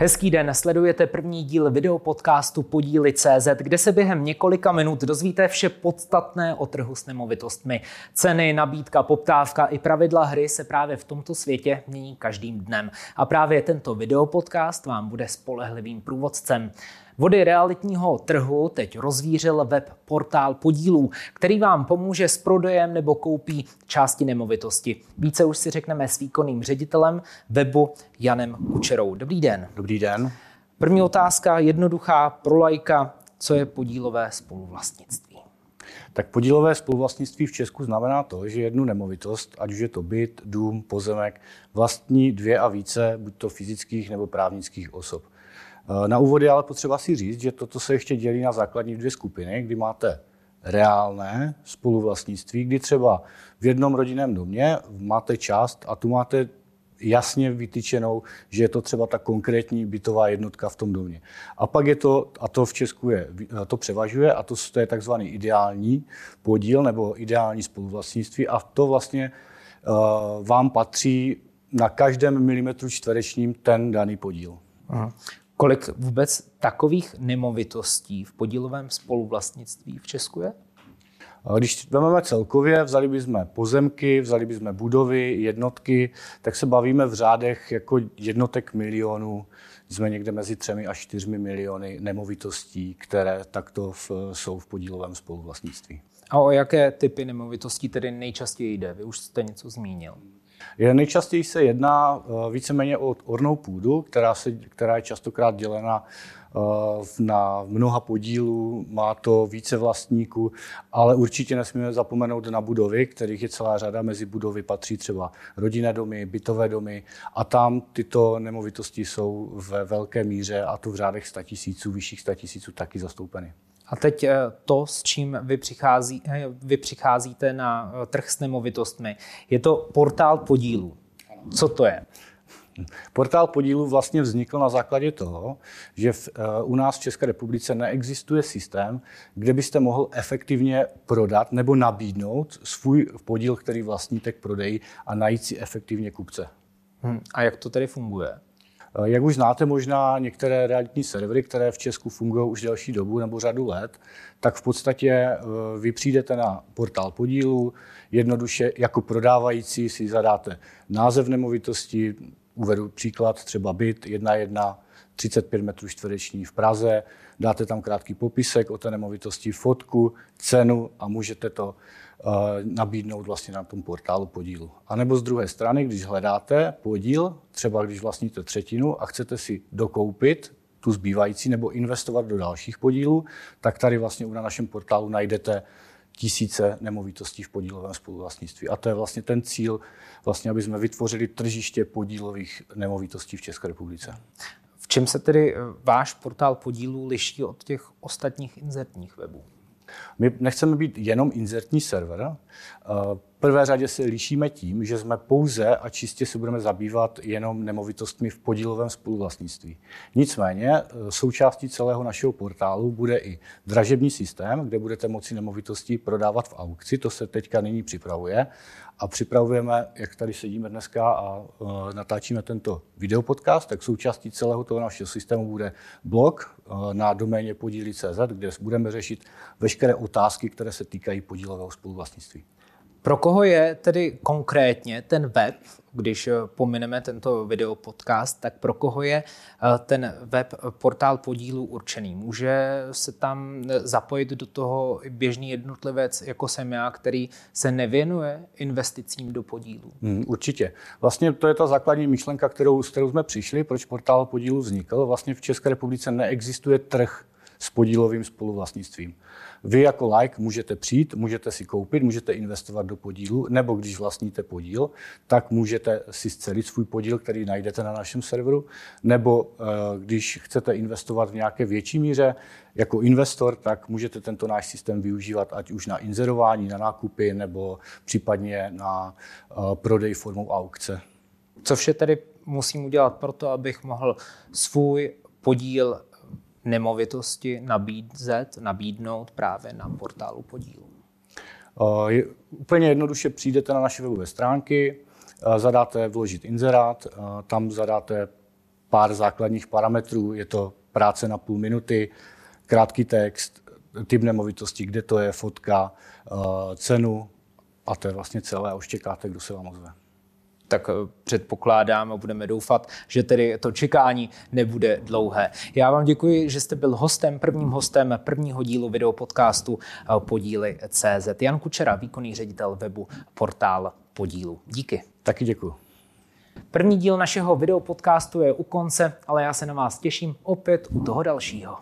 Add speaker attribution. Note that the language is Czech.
Speaker 1: Hezký den, sledujete první díl videopodcastu Podíly.cz, kde se během několika minut dozvíte vše podstatné o trhu s nemovitostmi. Ceny, nabídka, poptávka i pravidla hry se právě v tomto světě mění každým dnem. A právě tento videopodcast vám bude spolehlivým průvodcem. Vody realitního trhu teď rozvířil web portál podílů, který vám pomůže s prodejem nebo koupí části nemovitosti. Více už si řekneme s výkonným ředitelem webu Janem Kučerou. Dobrý den.
Speaker 2: Dobrý den.
Speaker 1: První otázka, jednoduchá pro lajka. Co je podílové spoluvlastnictví?
Speaker 2: Tak podílové spoluvlastnictví v Česku znamená to, že jednu nemovitost, ať už je to byt, dům, pozemek, vlastní dvě a více, buď to fyzických nebo právnických osob. Na úvod je ale potřeba si říct, že toto se ještě dělí na základní dvě skupiny, kdy máte reálné spoluvlastnictví, kdy třeba v jednom rodinném domě máte část a tu máte jasně vytyčenou, že je to třeba ta konkrétní bytová jednotka v tom domě. A pak je to, a to v Česku je, to převažuje, a to, to je takzvaný ideální podíl nebo ideální spoluvlastnictví a to vlastně uh, vám patří na každém milimetru čtverečním ten daný podíl. Aha.
Speaker 1: Kolik vůbec takových nemovitostí v podílovém spoluvlastnictví v Česku je?
Speaker 2: Když vezmeme celkově, vzali bychom pozemky, vzali bychom budovy, jednotky, tak se bavíme v řádech jako jednotek milionů. Jsme někde mezi třemi a čtyřmi miliony nemovitostí, které takto v, jsou v podílovém spoluvlastnictví.
Speaker 1: A o jaké typy nemovitostí tedy nejčastěji jde? Vy už jste něco zmínil.
Speaker 2: Nejčastěji se jedná eh, víceméně o ornou půdu, která, se, která je častokrát dělena eh, na mnoha podílů, má to více vlastníků, ale určitě nesmíme zapomenout na budovy, kterých je celá řada. Mezi budovy patří třeba rodinné domy, bytové domy a tam tyto nemovitosti jsou ve velké míře a to v řádech 100 tisíců, vyšších 100 tisíců taky zastoupeny.
Speaker 1: A teď eh, to, s čím vy, přichází, eh, vy přicházíte na eh, trh s nemovitostmi, je to portál podílů. Co to je?
Speaker 2: Portál podílů vlastně vznikl na základě toho, že v, u nás v České republice neexistuje systém, kde byste mohl efektivně prodat nebo nabídnout svůj podíl, který vlastníte k prodeji a najít si efektivně kupce.
Speaker 1: Hmm. A jak to tedy funguje?
Speaker 2: Eh, jak už znáte možná některé realitní servery, které v Česku fungují už delší dobu nebo řadu let, tak v podstatě eh, vy přijdete na portál podílu, jednoduše jako prodávající si zadáte název nemovitosti, uvedu příklad, třeba byt 1.1, 35 metrů čtvereční v Praze, dáte tam krátký popisek o té nemovitosti, fotku, cenu a můžete to nabídnout vlastně na tom portálu podílu. A nebo z druhé strany, když hledáte podíl, třeba když vlastníte třetinu a chcete si dokoupit tu zbývající nebo investovat do dalších podílů, tak tady vlastně na našem portálu najdete tisíce nemovitostí v podílovém spoluvlastnictví. A to je vlastně ten cíl, vlastně, aby jsme vytvořili tržiště podílových nemovitostí v České republice.
Speaker 1: V čem se tedy eh, váš portál podílů liší od těch ostatních inzertních webů?
Speaker 2: My nechceme být jenom inzertní server. Prvé řadě se lišíme tím, že jsme pouze a čistě se budeme zabývat jenom nemovitostmi v podílovém spoluvlastnictví. Nicméně e, součástí celého našeho portálu bude i dražební systém, kde budete moci nemovitosti prodávat v aukci. To se teďka nyní připravuje. A připravujeme, jak tady sedíme dneska a uh, natáčíme tento videopodcast, tak součástí celého toho našeho systému bude blog uh, na doméně podíly.cz, kde budeme řešit veškeré otázky, které se týkají podílového spoluvlastnictví.
Speaker 1: Pro koho je tedy konkrétně ten web, když eh, pomineme tento video podcast, tak pro koho je eh, ten web portál podílů určený? Může se tam eh, zapojit do toho běžný jednotlivec, jako jsem já, který se nevěnuje investicím do podílů?
Speaker 2: Hmm, určitě. Vlastně to je ta základní myšlenka, kterou, s kterou jsme přišli, proč portál podílů vznikl. Vlastně v České republice neexistuje trh s podílovým spoluvlastnictvím. Vy jako like můžete přijít, můžete si koupit, můžete investovat do podílu, nebo když vlastníte podíl, tak můžete si scelit svůj podíl, který najdete na našem serveru, nebo eh, když chcete investovat v nějaké větší míře, jako investor, tak můžete tento náš systém využívat ať už na inzerování, na nákupy, nebo případně na eh, prodej formou aukce.
Speaker 1: Co vše tedy musím udělat pro to, abych mohl svůj podíl nemovitosti nabízet, nabídnout právě na portálu podílu?
Speaker 2: Je, úplně jednoduše přijdete na naše webové stránky, zadáte vložit inzerát, tam zadáte pár základních parametrů. Je to práce na půl minuty, krátký text, typ nemovitosti, kde to je, fotka, eh, cenu a to je vlastně celé. A už čekáte, kdo se vám ozve
Speaker 1: tak eh, předpokládám a budeme doufat, že tedy to čekání nebude dlouhé. Já vám děkuji, že jste byl hostem, prvním hostem prvního dílu videopodcastu eh, Podíly CZ. Jan Kučera, výkonný ředitel webu Portál Podílu. Díky.
Speaker 2: Taky děkuji.
Speaker 1: První díl našeho videopodcastu je u konce, ale já se na vás těším opět u toho dalšího.